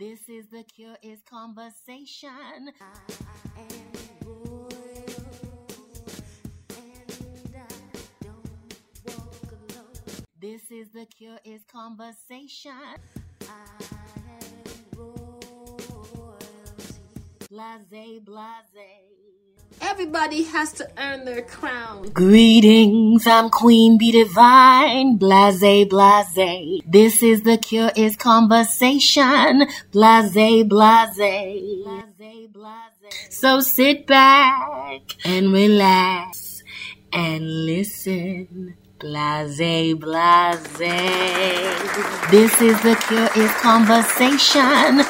This is the cure is conversation. This is the cure is conversation. Blase, blase. Everybody has to earn their crown. Greetings, I'm Queen Bee Divine, blase, blase. This is the cure is conversation, blase, blase. Blase, blase. So sit back and relax and listen. Blase, blase. This is the cure is conversation.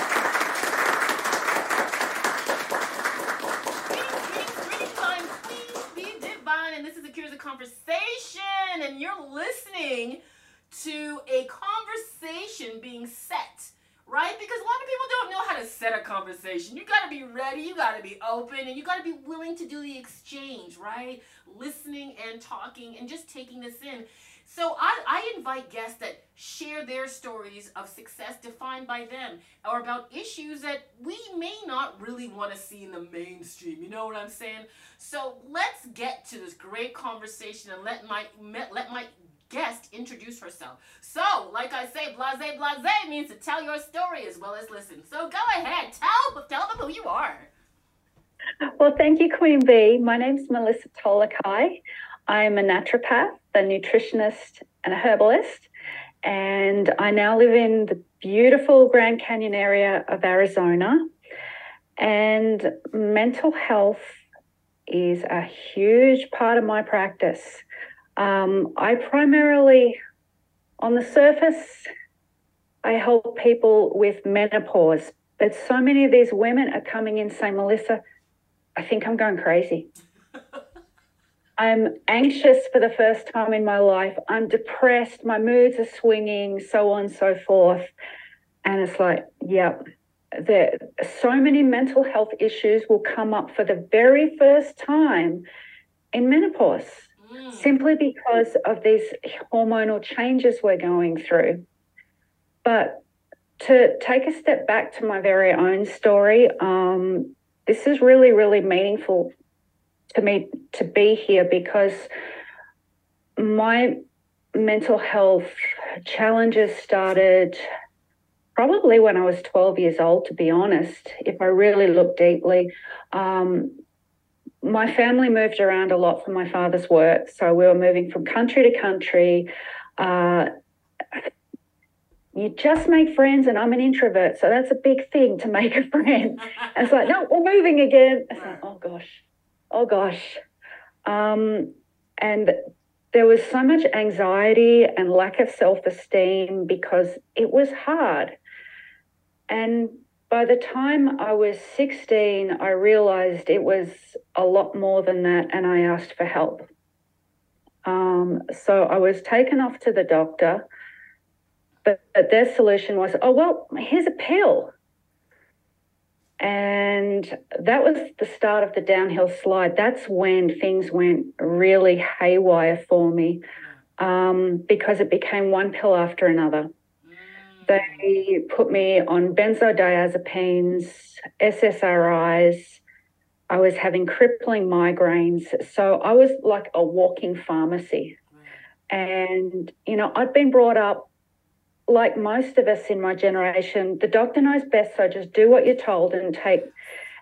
Greetings, I'm Queen Bee Divine, and this is the Cures of Conversation, and you're listening to a conversation being set, right? Because a lot of people don't know how to set a conversation. You gotta be ready, you gotta be open, and you gotta be willing to do the exchange, right? Listening and talking and just taking this in. So I, I invite guests that share their stories of success defined by them or about issues that we may not really want to see in the mainstream. You know what I'm saying? So let's get to this great conversation and let my let my guest introduce herself. So, like I say, blase blase means to tell your story as well as listen. So go ahead, tell tell them who you are. Well, thank you, Queen Bee. My name's Melissa Tohlakai. I'm a naturopath, a nutritionist, and a herbalist. And I now live in the beautiful Grand Canyon area of Arizona. And mental health is a huge part of my practice. Um, I primarily, on the surface, I help people with menopause. But so many of these women are coming in saying, Melissa, I think I'm going crazy. I'm anxious for the first time in my life. I'm depressed. My moods are swinging, so on and so forth. And it's like, yep, there so many mental health issues will come up for the very first time in menopause Simply because of these hormonal changes we're going through. But to take a step back to my very own story, um, this is really, really meaningful to me to be here because my mental health challenges started probably when I was 12 years old, to be honest, if I really look deeply. Um, my family moved around a lot for my father's work. So we were moving from country to country. Uh, you just make friends, and I'm an introvert. So that's a big thing to make a friend. And it's like, no, we're moving again. It's like, oh gosh, oh gosh. Um, and there was so much anxiety and lack of self esteem because it was hard. And by the time I was 16, I realized it was a lot more than that, and I asked for help. Um, so I was taken off to the doctor, but, but their solution was, oh, well, here's a pill. And that was the start of the downhill slide. That's when things went really haywire for me um, because it became one pill after another. They put me on benzodiazepines, SSRIs. I was having crippling migraines. So I was like a walking pharmacy. And, you know, I'd been brought up like most of us in my generation, the doctor knows best, so just do what you're told and take,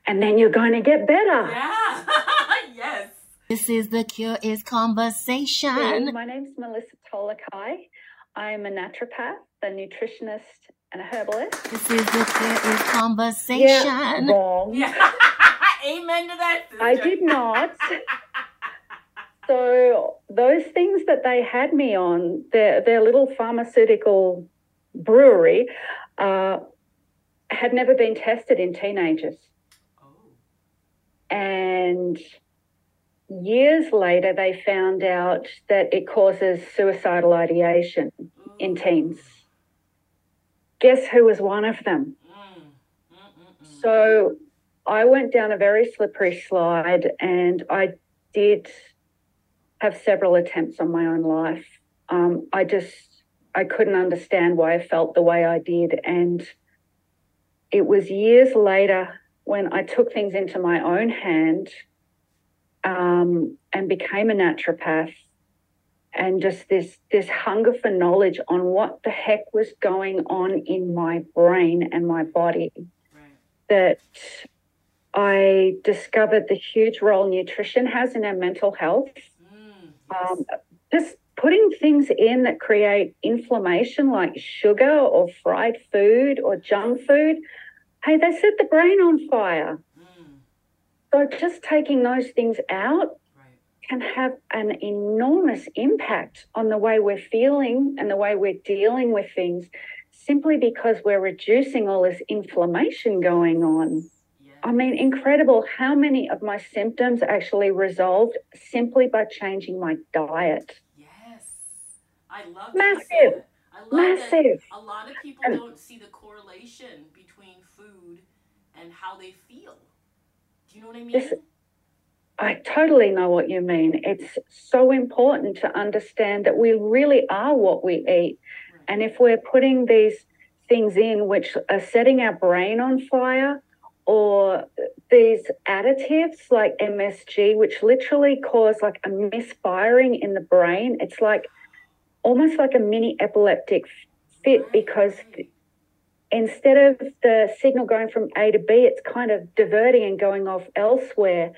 and then you're going to get better. Yeah. yes. This is the cure is conversation. My name's Melissa Tohlakai. I'm a naturopath, a nutritionist, and a herbalist. This is the cure is conversation. wrong. Yeah. Amen to that. Sister. I did not. So those things that they had me on, their their little pharmaceutical brewery, uh, had never been tested in teenagers. Oh. And years later, they found out that it causes suicidal ideation in teens. Guess who was one of them? So I went down a very slippery slide and I did have several attempts on my own life. Um, I just, I couldn't understand why I felt the way I did. And it was years later when I took things into my own hand um, and became a naturopath and just this this hunger for knowledge on what the heck was going on in my brain and my body Right. that I discovered the huge role nutrition has in our mental health. Mm, Um, just putting things in that create inflammation, like sugar or fried food or junk food, hey, they set the brain on fire. Mm, So just taking those things out. Can have an enormous impact on the way we're feeling and the way we're dealing with things simply because we're reducing all this inflammation going on. Yeah. I mean, incredible how many of my symptoms actually resolved simply by changing my diet. Yes. I love that Massive. I love Massive. a lot of people don't see the correlation between food and how they feel. Do you know what I mean? This- I totally know what you mean. It's so important to understand that we really are what we eat. And if we're putting these things in which are setting our brain on fire, or these additives like MSG, which literally cause like a misfiring in the brain, it's like almost like a mini epileptic fit because instead of the signal going from A to B, it's kind of diverting and going off elsewhere.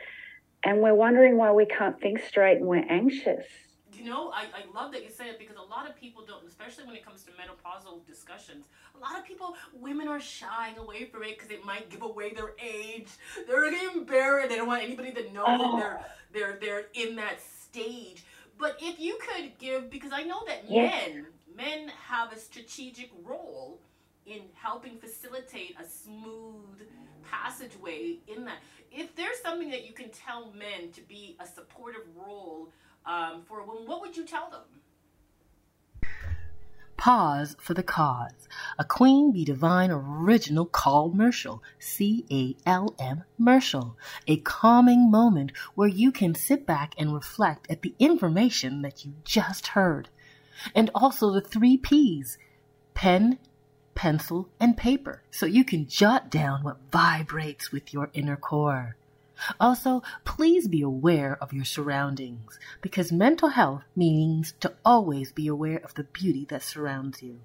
And we're wondering why we can't think straight and we're anxious. You know, I, I love that you say it because a lot of people don't, especially when it comes to menopausal discussions. A lot of people, women are shying away from it because it might give away their age. They're embarrassed. They don't want anybody to know Oh. that they're oh. they're they're in that stage. But if you could give, because I know that Yes. men men have a strategic role in helping facilitate a smooth passageway in that. If there's something that you can tell men to be a supportive role um, for a woman, what would you tell them? Pause for the cause. A Queen Bee Divine original call Mercial. C A L M Mercial. A calming moment where you can sit back and reflect at the information that you just heard. And also the three P's pen, pencil, and paper, so you can jot down what vibrates with your inner core. Also, please be aware of your surroundings because mental health means to always be aware of the beauty that surrounds you.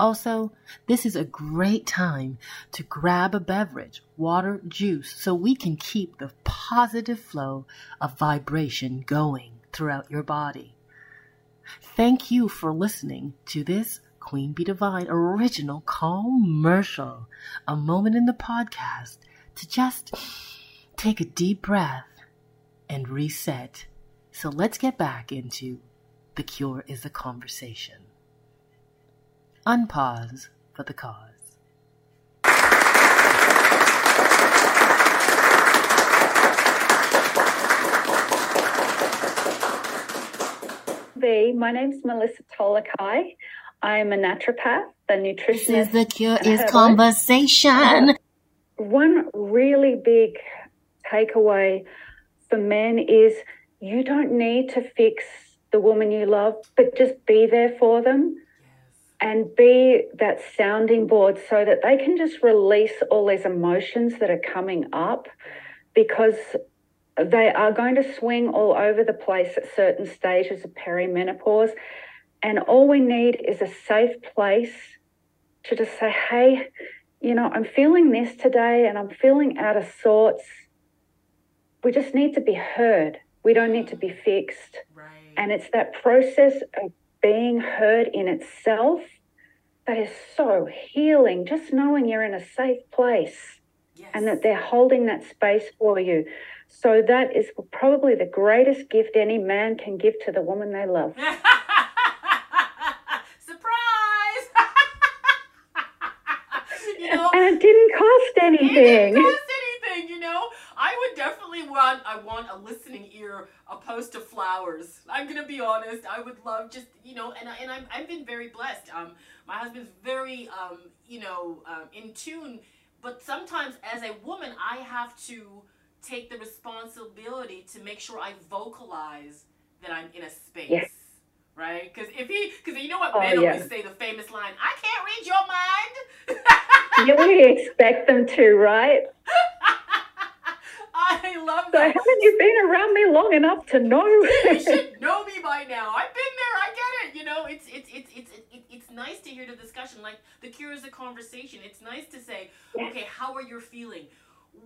Also, this is a great time to grab a beverage, water, juice, so we can keep the positive flow of vibration going throughout your body. Thank you for listening to this Queen Bee Divine original commercial, a moment in the podcast to just take a deep breath and reset. So let's get back into The Cure is a Conversation. Unpause for the cause. My name's Melissa Tohlakai. I'm a naturopath, a This nutritionist. is The Cure is herbalist. Conversation. Uh, one really big takeaway for men is you don't need to fix the woman you love, but just be there for them and be that sounding board so that they can just release all these emotions that are coming up because they are going to swing all over the place at certain stages of perimenopause. And all we need is a safe place to just say, hey, you know, I'm feeling this today and I'm feeling out of sorts. We just need to be heard. We don't need to be fixed. Right. And it's that process of being heard in itself that is so healing. Just knowing you're in a safe place yes. and that they're holding that space for you. So that is probably the greatest gift any man can give to the woman they love. Surprise! you know, And it it didn't anything. cost anything. You know, I would definitely want. I want a listening ear opposed to flowers. I'm gonna be honest. I would love just you know, and I, and I'm, I've been very blessed. Um, my husband's very um, you know, um, in tune. But sometimes, as a woman, I have to take the responsibility to make sure I vocalize that I'm in a space. Yes. Right? Because if he, because you know what Oh, men yeah. always say the famous line, "I can't read your mind." yeah, we expect them to, right? I love So that. haven't you been around me long enough to know? you should know me by now. I've been there. I get it. You know, it's it's it's it's it, it's nice to hear the discussion. Like the cure is a conversation. It's nice to say, okay, how are you feeling?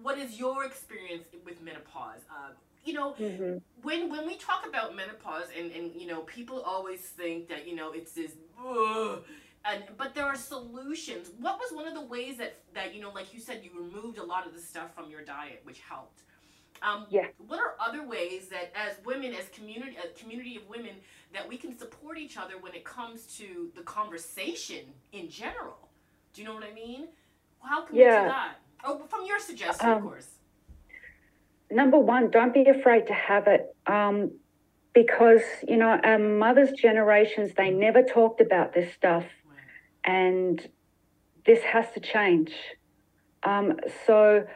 What is your experience with menopause? Uh, you know, Mhm. when when we talk about menopause, and and you know, people always think that you know it's this. Ugh, and, but there are solutions. What was one of the ways that that you know, like you said, you removed a lot of the stuff from your diet, which helped. Um, Yeah. What are other ways that, as women, as community, a community of women, that we can support each other when it comes to the conversation in general? Do you know what I mean? How can we do that? Oh, from your suggestion, Um, of course. Number one, don't be afraid to have it. Um, because, you know, our mothers' generations, they never talked about this stuff. And this has to change. Um, so,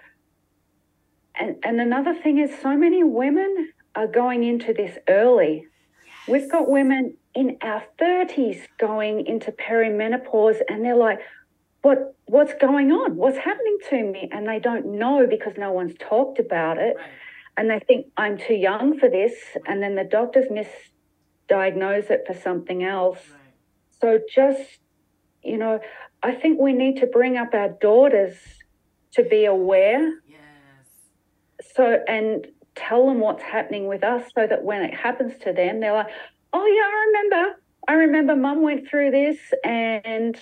and, and another thing is, so many women are going into this early. We've got women in our 30s going into perimenopause, and they're like, what, what's going on? What's happening to me? And they don't know because no one's talked about it. Right. And they think, I'm too young for this. And then the doctors misdiagnose it for something else. Right. So just, you know, I think we need to bring up our daughters to be aware. Yes. So and tell them what's happening with us, so that when it happens to them, they're like, "Oh yeah, I remember. I remember. Mum went through this, and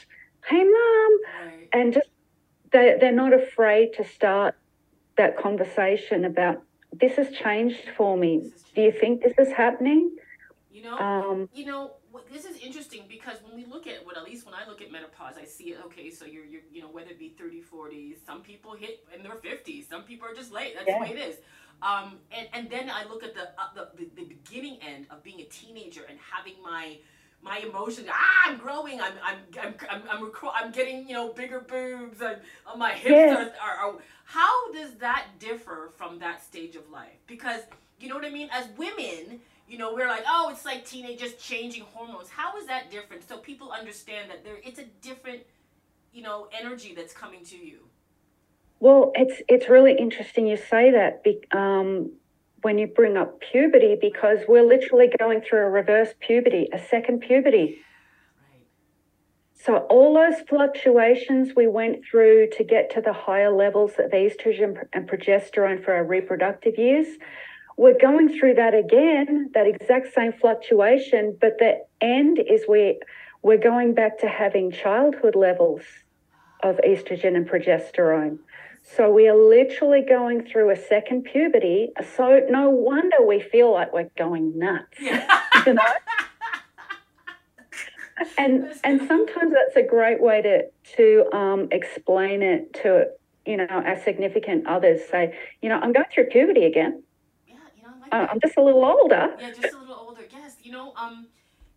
hey, mum," Right. and just they they're not afraid to start that conversation about this has changed for me. Has Do you think this is happening? You know, Um, you know this is interesting because when we look at what at least when i look at menopause i see it okay so you're, you're you know whether it be 30 40s some people hit in their 50s some people are just late that's Yeah. the way it is um, and, and then i look at the, uh, the, the the beginning end of being a teenager and having my my emotions ah i'm growing i'm i'm i'm i'm, I'm, I'm getting you know bigger boobs and uh, my hips Yes. are, are, are how does that differ from that stage of life because you know what i mean as women you know, we're like, oh, it's like teenagers changing hormones. How is that different? So people understand that there, it's a different, you know, energy that's coming to you. Well, it's it's really interesting you say that um, when you bring up puberty because we're literally going through a reverse puberty, a second puberty. So all those fluctuations we went through to get to the higher levels of estrogen and progesterone for our reproductive years, we're going through that again, that exact same fluctuation, but the end is we we're going back to having childhood levels of estrogen and progesterone. So we are literally going through a second puberty. So no wonder we feel like we're going nuts, Yeah. you know? and and sometimes that's a great way to to um, explain it to you know our significant others. Say, you know, I'm going through puberty again. yeah, you know, I like Uh. I'm just a little older. yeah, just a little older. Yes, you know, um,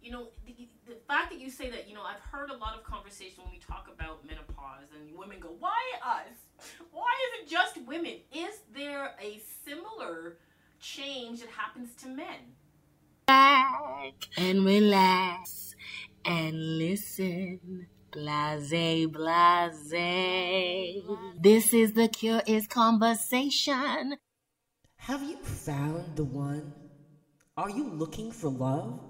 you know, the, the fact that you say that, you know, I've heard a lot of conversation when we talk about menopause, and women go, "Why us? Why is it just women? Is there a similar change that happens to men?" back and relax and listen. Blase, blase. This is the cure is conversation. Have you found the one? Are you looking for love?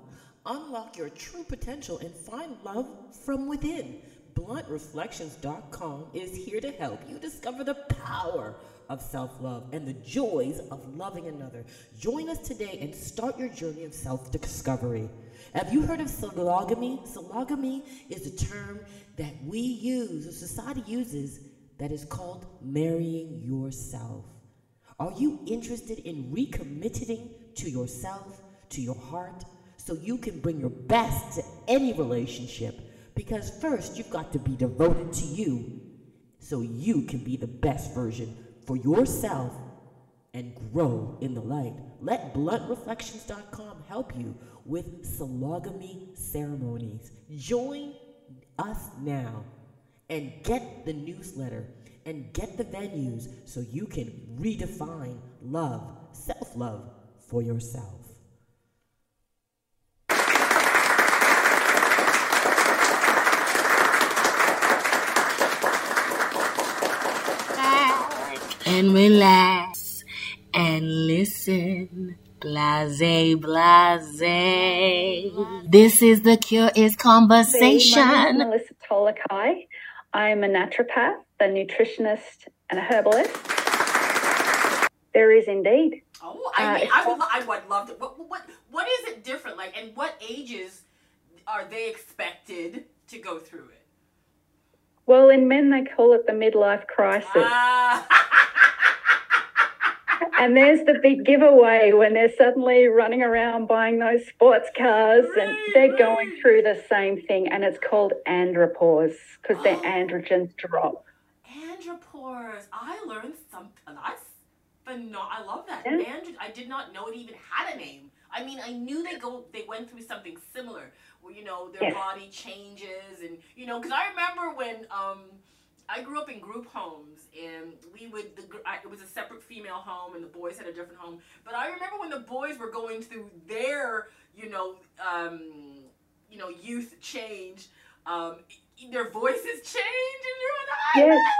Unlock your true potential and find love from within. BluntReflections.com is here to help you discover the power of self love and the joys of loving another. Join us today and start your journey of self discovery. Have you heard of sologamy? Sologamy is a term that we use, or society uses, that is called marrying yourself. Are you interested in recommitting to yourself, to your heart, so you can bring your best to any relationship? Because first, you've got to be devoted to you so you can be the best version for yourself and grow in the light. Let bluntreflections.com help you with sologamy ceremonies. Join us now and get the newsletter and get the venues so you can redefine love, self love for yourself. and relax and listen. Blase, blase. This is the Cure is Conversation. My name is Melissa Tohlakai. I'm a naturopath, a nutritionist, and a herbalist. There is indeed. Oh, I Uh, mean, it's I would, I would love to. What, what, what is it different like, and what ages are they expected to go through it? Well, in men, they call it the midlife crisis. Ah. And there's the big giveaway when they're suddenly running around buying those sports cars and they're going through the same thing. And it's called andropause because their androgens drop. Andropause. I learned something. That's phenomenal. I love that. Yeah. I did not know it even had a name. I mean, I knew they go. They went through something similar, where you know their Yes. body changes, and you know, because I remember when um, I grew up in group homes, and we would. The, I, it was a separate female home, and the boys had a different home. But I remember when the boys were going through their, you know, um, you know, youth change. Um, their voices change, and you're like, Yes.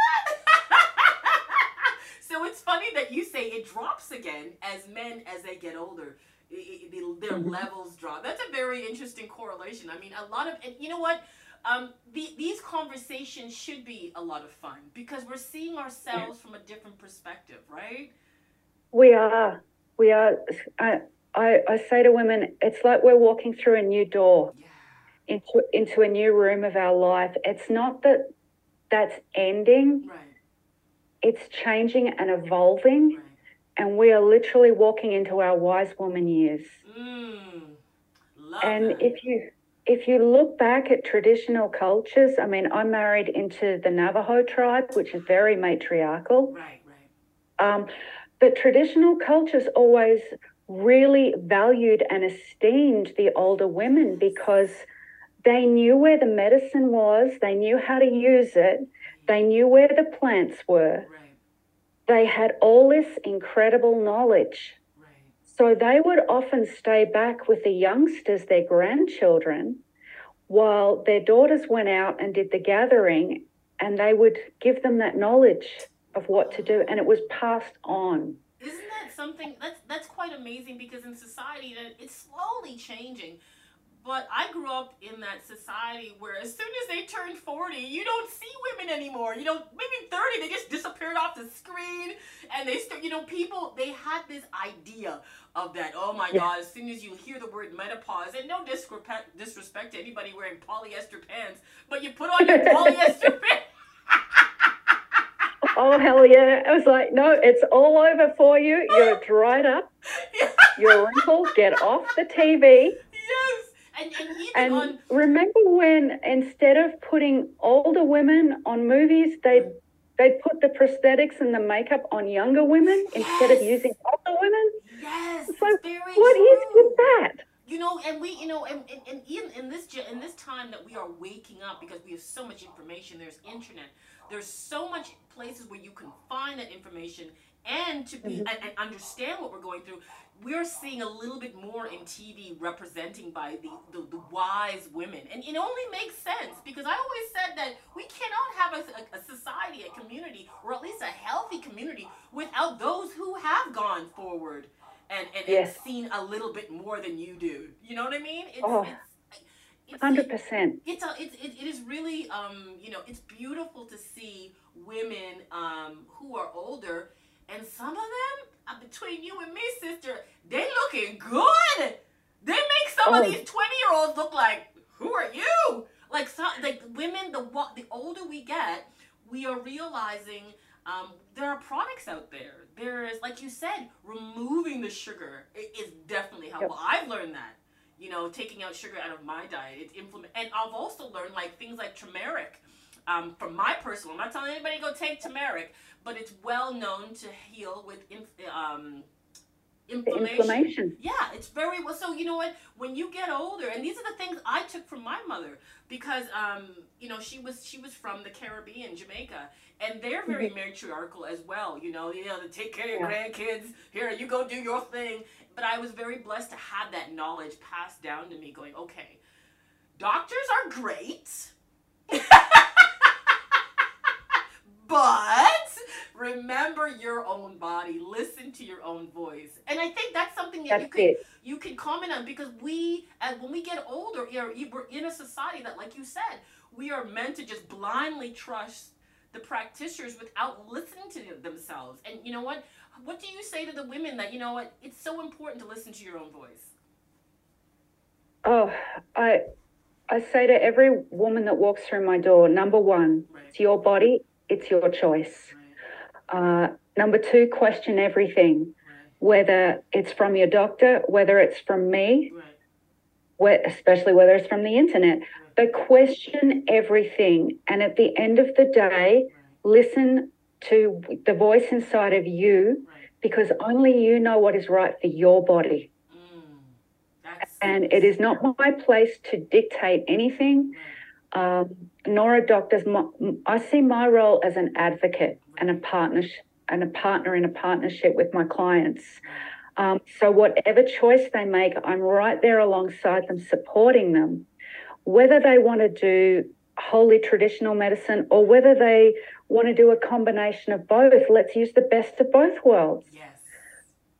so it's funny that you say it drops again as men as they get older. I- I- the- their Mhm. levels drop. That's a very interesting correlation. I mean, a lot of, and you know what? Um, the, these conversations should be a lot of fun because we're seeing ourselves from a different perspective, right? We are. We are. I, I, I say to women, it's like we're walking through a new door Yeah. Into, into a new room of our life. It's not that that's ending, Right. it's changing and evolving. Right. And we are literally walking into our wise woman years. Mm. And that. if you if you look back at traditional cultures, I mean, I'm married into the Navajo tribe, which is very matriarchal. right. Right. Um, but traditional cultures always really valued and esteemed the older women because they knew where the medicine was, they knew how to use it, they knew where the plants were, Right. they had all this incredible knowledge. Right. So they would often stay back with the youngsters, their grandchildren, while their daughters went out and did the gathering, and they would give them that knowledge of what to do, and it was passed on. Isn't that something that's that's quite amazing because in society that it's slowly changing. But I grew up in that society where as soon as they turned 40, you don't see women anymore. You know, maybe 30, they just disappeared off the screen and they start, you know, people they had this idea of that, oh my Yeah. god, as soon as you hear the word menopause, and no disrespect disrespect to anybody wearing polyester pants, but you put on your polyester pants. Oh, hell yeah. I was like, no, it's all over for you. You're dried up, you're wrinkled, get off the TV. Yes. And, and And remember when instead of putting older women on movies, they'd, they'd put the prosthetics and the makeup on younger women instead of using older women? Yes, It's like, What true. is with that? You know, and we, you know, and, and, and in, in this in this time that we are waking up because we have so much information. There's internet. There's so much places where you can find that information and to be Mhm. and, and understand what we're going through. We're seeing a little bit more in TV representing by the, the, the wise women, and it only makes sense because I always said that we cannot have a, a, society, a community, or at least a healthy community without those who have gone forward and, and, Yes. and seen a little bit more than you do. You know what I mean? It's, Oh, Hundred percent. it's a, it's, it, it is really, um, you know, it's beautiful to see women um, who are older, and some of them, between you and me, sister, they looking good. They make some of Oh. these twenty year olds look like, who are you? Like, some, like women, the the older we get, we are realizing um, there are products out there. There is, like you said, removing the sugar is definitely helpful. I've learned that. You know, taking out sugar out of my diet, it's implement. And I've also learned like things like turmeric. Um, from my personal, I'm not telling anybody to go take turmeric, but it's well known to heal with inf- um, inflammation. inflammation. Yeah, it's very well. So you know what? When you get older, and these are the things I took from my mother because um, you know she was she was from the Caribbean, Jamaica, and they're very matriarchal as well. You know, you know, to take care of your Yeah. grandkids. Here, you go do your thing. But I was very blessed to have that knowledge passed down to me. Going, okay, doctors are great. But remember your own body, listen to your own voice. And I think that's something that That's you it. you can comment on because we as when we get older we're in a society that like you said we are meant to just blindly trust the practitioners without listening to themselves. And you know what? What do you say to the women that you know what? It's so important to listen to your own voice. Oh, I I say to every woman that walks through my door, number one, right. it's your body, it's your choice. Uh, number two, question everything, whether it's from your doctor, whether it's from me, especially whether it's from the internet. But question everything, and at the end of the day, listen to the voice inside of you, because only you know what is right for your body. mm, And it is not my place to dictate anything. um, nor a doctor's. My, I see my role as an advocate and a partner and a partner in a partnership with my clients. Um, so whatever choice they make, I'm right there alongside them, supporting them. Whether they want to do wholly traditional medicine or whether they want to do a combination of both, let's use the best of both worlds. yes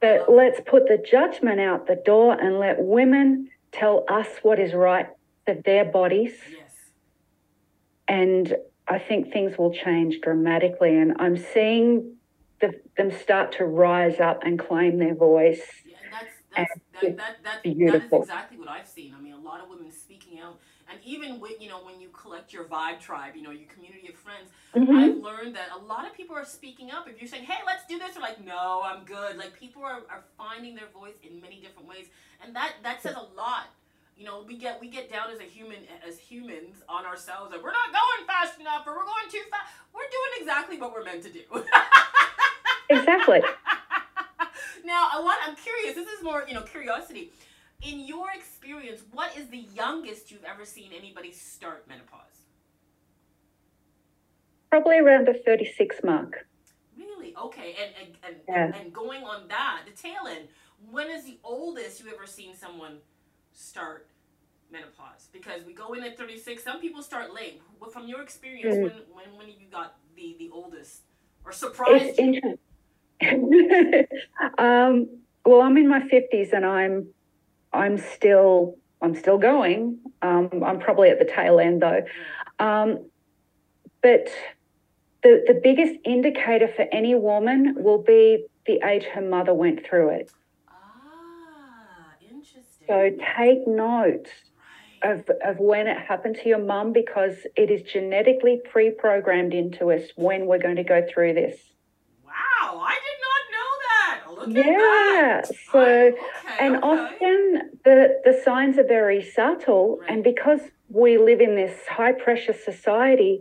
But let's put the judgment out the door and let women tell us what is right for their bodies yes and I think things will change dramatically. And I'm seeing the, them start to rise up and claim their voice. Yeah, and that's that's And that, that, that, that beautiful. is exactly what I've seen. I mean, a lot of women speaking out, and even with you know when you collect your vibe tribe, you know your community of friends, Mhm. I've learned that a lot of people are speaking up. If you're saying, "Hey, let's do this," they're like, "No, I'm good." Like people are, are finding their voice in many different ways, and that that says a lot. You know, we get we get down as a human as humans on ourselves like we're not going fast enough or we're going too fast. We're doing exactly what we're meant to do. Exactly. now I want I'm curious, this is more, you know, curiosity. In your experience, what is the youngest you've ever seen anybody start menopause? Probably around the 36 mark. Really? Okay. And and, and, Yeah. and going on that, the tail end, when is the oldest you ever seen someone start menopause? Because we go in at 36, some people start late. but from your experience, Mm. when, when when you got the the oldest or surprised It's you? interesting. um, well, I'm in my 50s and I'm I'm still I'm still going. Um, I'm probably at the tail end though. Um, but the the biggest indicator for any woman will be the age her mother went through it. Ah, interesting. So take note. Of, of when it happened to your mum because it is genetically pre-programmed into us when we're going to go through this. Wow, I did not know that. Look at Yeah. that. So I- okay, and okay. often the the signs are very subtle Right. and because we live in this high pressure society,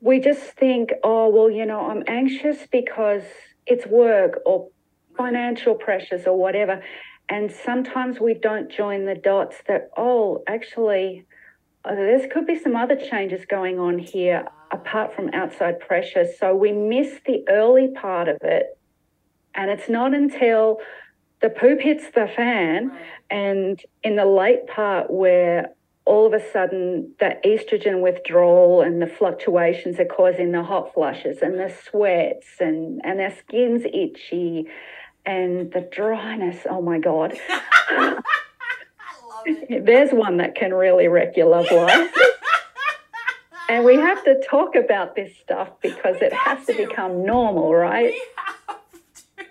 we just think, oh well, you know, I'm anxious because it's work or financial pressures or whatever. And sometimes we don't join the dots that, oh, actually, uh, there could be some other changes going on here apart from outside pressure. So we miss the early part of it. And it's not until the poop hits the fan and in the late part where all of a sudden that estrogen withdrawal and the fluctuations are causing the hot flushes and the sweats and, and our skin's itchy and the dryness. Oh my God. I love it. There's one that can really wreck your love life. And we have to talk about this stuff because We it has to to. become normal, right? We have to.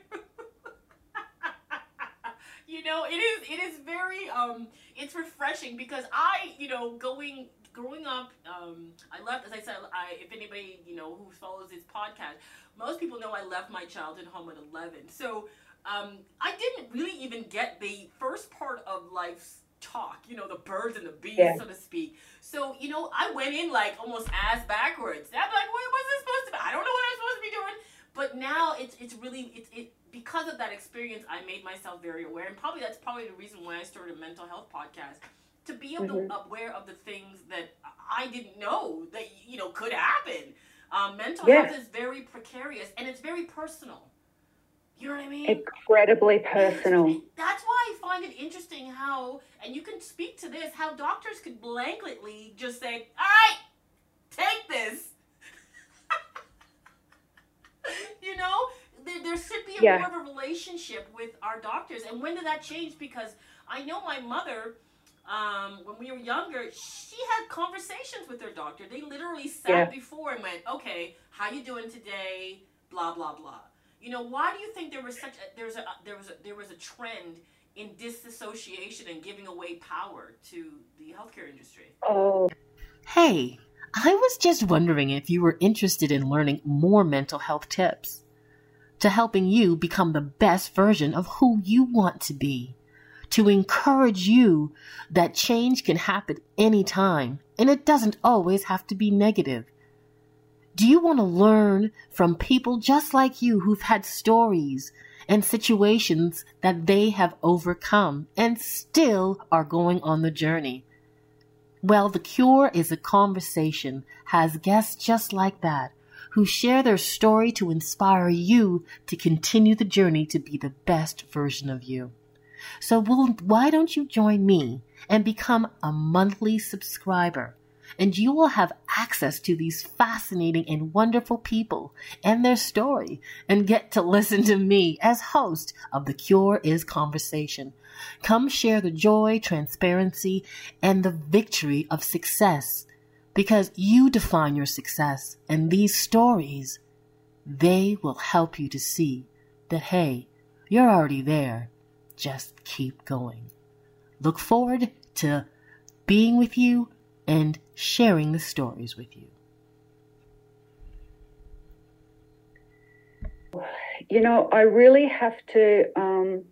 you know, it is it is very um it's refreshing because I, you know, going growing up, um, I left as I said, I if anybody, you know, who follows this podcast, most people know I left my childhood home at eleven. So um I didn't really even get the first part of life's talk, you know, the birds and the bees, Yeah. so to speak. So, you know, I went in like almost ass backwards. I'm like, wait, what's this supposed to be? I don't know what I'm supposed to be doing. But now it's it's really it's it because of that experience I made myself very aware and probably that's probably the reason why I started a mental health podcast to be able Mhm. to aware of the things that I didn't know that you know could happen. Um, mental Yeah. health is very precarious and it's very personal. You know what I mean? Incredibly personal. That's why I find it interesting how, and you can speak to this, how doctors could blanketly just say, "All right, take this." you know, the, get Yeah. more of a relationship with our doctors. And when did that change? Because I know my mother, um, when we were younger, she had conversations with her doctor. They literally sat Yeah. before and went, "Okay, how you doing today?" Blah blah blah. You know, why do you think there was such a there's a there was a there was a trend in disassociation and giving away power to the healthcare industry? Oh, Hey, I was just wondering if you were interested in learning more mental health tips to helping you become the best version of who you want to be, to encourage you that change can happen anytime and it doesn't always have to be negative. Do you want to learn from people just like you who've had stories and situations that they have overcome and still are going on the journey? Well, The Cure is a conversation, has guests just like that, who share their story to inspire you to continue the journey to be the best version of you. So well, why don't you join me and become a monthly subscriber? And you will have access to these fascinating and wonderful people and their story and get to listen to me as host of The Cure is Conversation. Come share the joy, transparency, and the victory of success because you define your success and these stories, they will help you to see that, hey, you're already there. Just keep going. Look forward to being with you and sharing the stories with you. you know, I really have to um,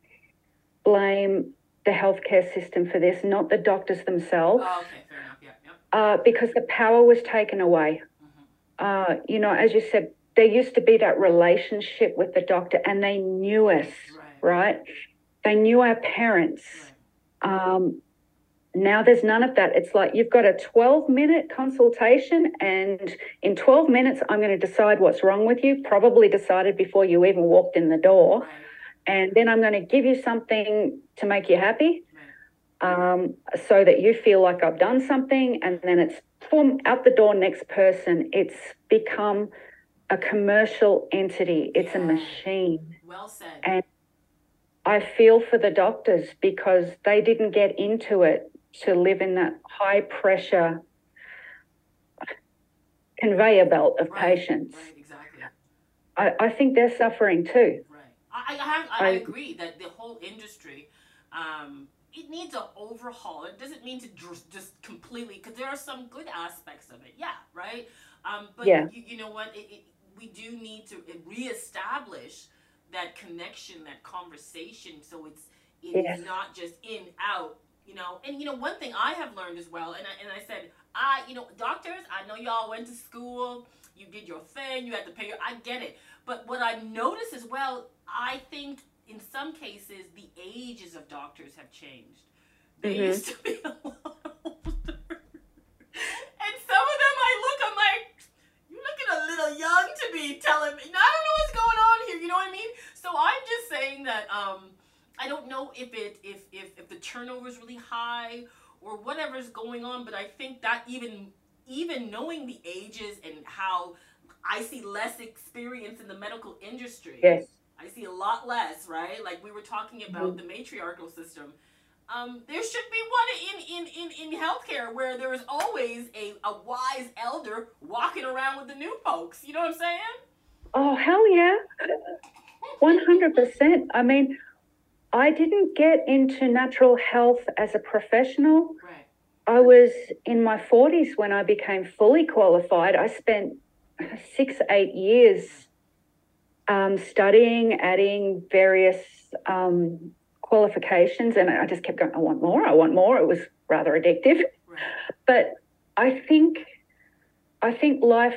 blame the healthcare system for this, not the doctors themselves, Oh, okay. Yeah, yeah. uh, because the power was taken away. Uh, you know, as you said, there used to be that relationship with the doctor, and they knew us, Right. right? They knew our parents. Right. Um, now there's none of that. It's like you've got a 12 minute consultation, and in 12 minutes, I'm going to decide what's wrong with you, probably decided before you even walked in the door. And then I'm going to give you something to make you happy um, so that you feel like I've done something. And then it's out the door, next person. It's become a commercial entity, it's a machine. Well said. And I feel for the doctors because they didn't get into it to live in that high pressure conveyor belt of Right, patients. Right. Exactly. I, I think they're suffering too. Right. I, I, have, I, I agree that the whole industry, um, it needs an overhaul. It doesn't mean to just, just completely, because there are some good aspects of it. Yeah, right. Um, but Yeah. you, you know what? It, it, we do need to reestablish that connection, that conversation, so it's it is Yes. not just in out. You know, and you know one thing I have learned as well, and I, and I said, I, you know, doctors, I know y'all went to school, you did your thing, you had to pay your, I get it. But what I've noticed as well, I think in some cases the ages of doctors have changed. They Mhm. used to be a lot older. And some of them I look, I'm like, you looking a little young to be telling me. I don't know what's going on here. You know what I mean? So I'm just saying that um, I don't know if it if if if the turnover is really high or whatever's going on, but I think that even even knowing the ages and how I see less experience in the medical industry. Yes. I see a lot less, right? Like we were talking about the matriarchal system. Um, there should be one in, in, in, in healthcare where there is always a, a wise elder walking around with the new folks. You know what I'm saying? Oh, hell yeah. 100%. I mean, I didn't get into natural health as a professional. Right. I was in my 40s when I became fully qualified. I spent six, eight years um, studying, adding various um, qualifications, and I just kept going, I want more, I want more. It was rather addictive. Right. But I think, I think life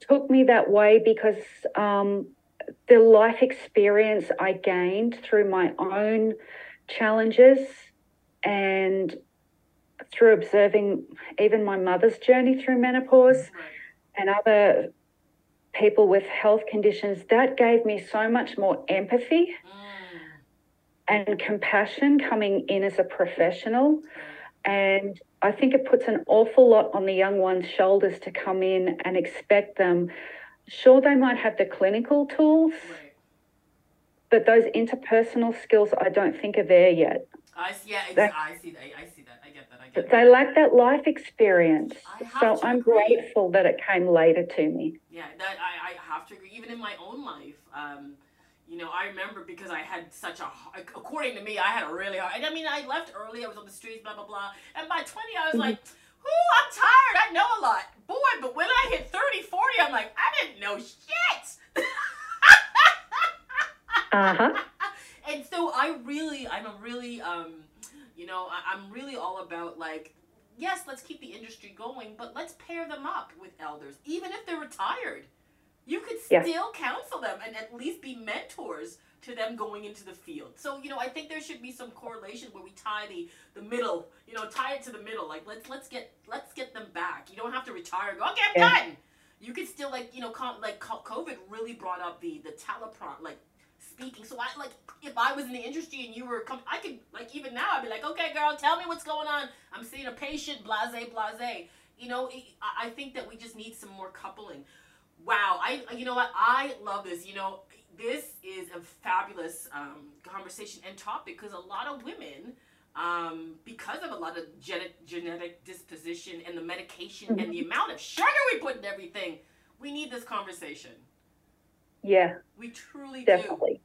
took me that way because um, the life experience I gained through my own challenges and through observing even my mother's journey through menopause and other people with health conditions, that gave me so much more empathy Mm. and compassion coming in as a professional. And I think it puts an awful lot on the young one's shoulders to come in and expect them. Sure, they might have the clinical tools, Right. but those interpersonal skills I don't think are there yet. I see. Yeah, That- I see that. I see that. I get that. I get But that. they lack that life experience. So I'm agree. grateful that it came later to me. Yeah, that I, I have to agree. Even in my own life, um, you know, I remember because I had such a, according to me, I had a really hard. I mean, I left early. I was on the streets, blah blah blah. And by twenty, I was like, "Ooh, I'm tired. I know a lot, boy." But when I hit 30, 40, I'm like, I didn't know shit. Uh huh. and so I really, I'm a really, um, you know, I, I'm really all about like, yes, let's keep the industry going, but let's pair them up with elders, even if they're retired. You could Yeah. still counsel them and at least be mentors to them going into the field. So, you know, I think there should be some correlation where we tie the the middle, you know, tie it to the middle. Like let's let's get let's get them back. You to retire go, okay, I'm done. You could still like, you know, com- like COVID really brought up the the telepron like speaking. So I like if I was in the industry and you were com- I could like even now I'd be like, okay, girl, tell me what's going on. I'm seeing a patient, blase, blase. You know, it, I I think that we just need some more coupling. Wow, I you know what I love this. You know, this is a fabulous um, conversation and topic because a lot of women. Um, because of a lot of genetic genetic disposition and the medication and the amount of sugar we put in everything, we need this conversation. Yeah, We truly do. definitely.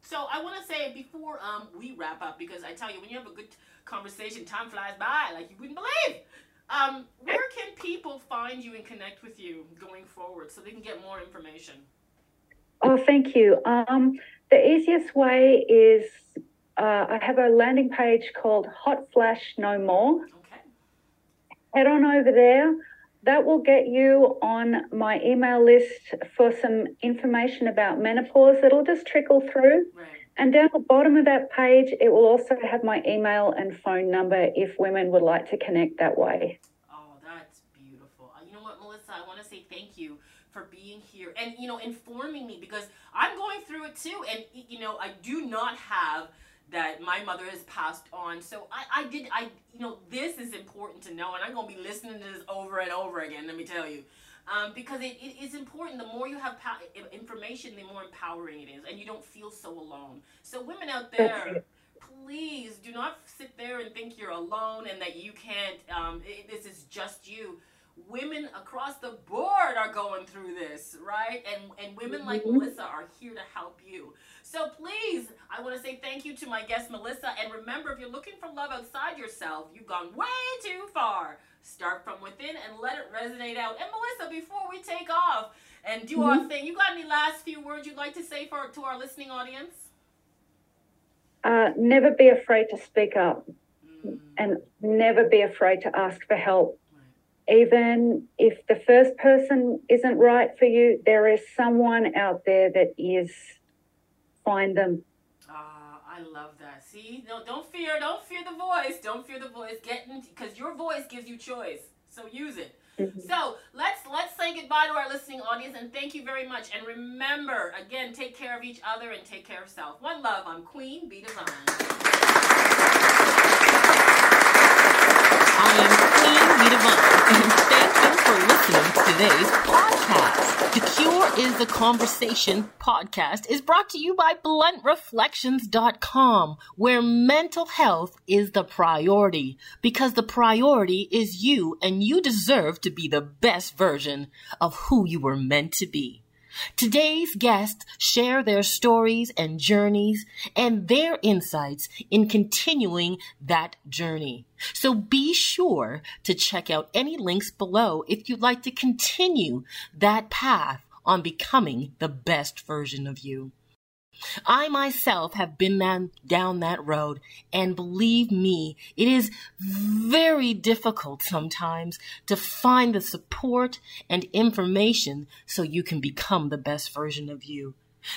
So I want to say before um, we wrap up, because I tell you, when you have a good conversation, time flies by like you wouldn't believe. Um, where can people find you and connect with you going forward so they can get more information? Oh, thank you. Um, the easiest way is uh, I have a landing page called Hot Flash No More. Okay. Head on over there. That will get you on my email list for some information about menopause. It'll just trickle through. Right. And down the bottom of that page, it will also have my email and phone number if women would like to connect that way. Oh, that's beautiful. Uh, You know what, Melissa? I want to say thank you for being here and you know informing me because I'm going through it too, and you know I do not have that my mother has passed on. So I, I did I you know this is important to know, and I'm gonna be listening to this over and over again. Let me tell you. Um, because it, it is important. The more you have information, the more empowering it is, and you don't feel so alone. So, women out there, please do not sit there and think you're alone and that you can't. Um, it, this is just you. Women across the board are going through this, right? And and women like Melissa are here to help you. So please, I want to say thank you to my guest Melissa. And remember, if you're looking for love outside yourself, you've gone way too far. Start from within and let it resonate out. And Melissa, before we take off and do our thing, you got any last few words you'd like to say for to our listening audience? Uh, never be afraid to speak up Mm, and never be afraid to ask for help. right. Even if the first person isn't right for you, there is someone out there that is. Find them. Ah, I love that. See, no, don't fear, don't fear the voice, don't fear the voice. Get because your voice gives you choice. So use it. So let's let's say goodbye to our listening audience and thank you very much. And remember, again, take care of each other and take care of self. One love. I'm Queen Be Divine. I am Queen Be Divine, and thank you for listening to today's podcast. The Cure is the Conversation podcast is brought to you by BluntReflections.com, where mental health is the priority, because the priority is you, and you deserve to be the best version of who you were meant to be. Today's guests share their stories and journeys and their insights in continuing that journey. So be sure to check out any links below if you'd like to continue that path on becoming the best version of you. I myself have been down, that road, and believe me, it is very difficult sometimes to find the support and information so you can become the best version of you.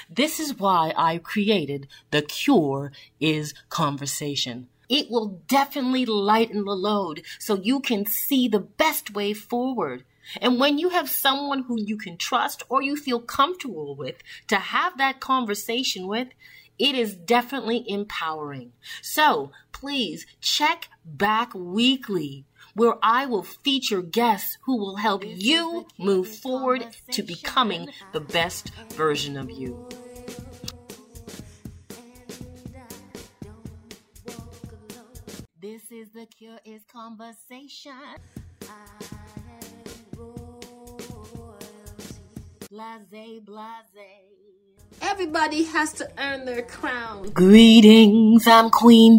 This is why I created The Cure is Conversation. It will definitely lighten the load so you can see the best way forward. And when you have someone who you can trust or you feel comfortable with to have that conversation with, it is definitely empowering. So please check back weekly where I will feature guests who will help you move forward to becoming the best version of you. This is the Cure is Conversation. Blase, blase. Everybody has to earn their crown. Greetings, I'm Queen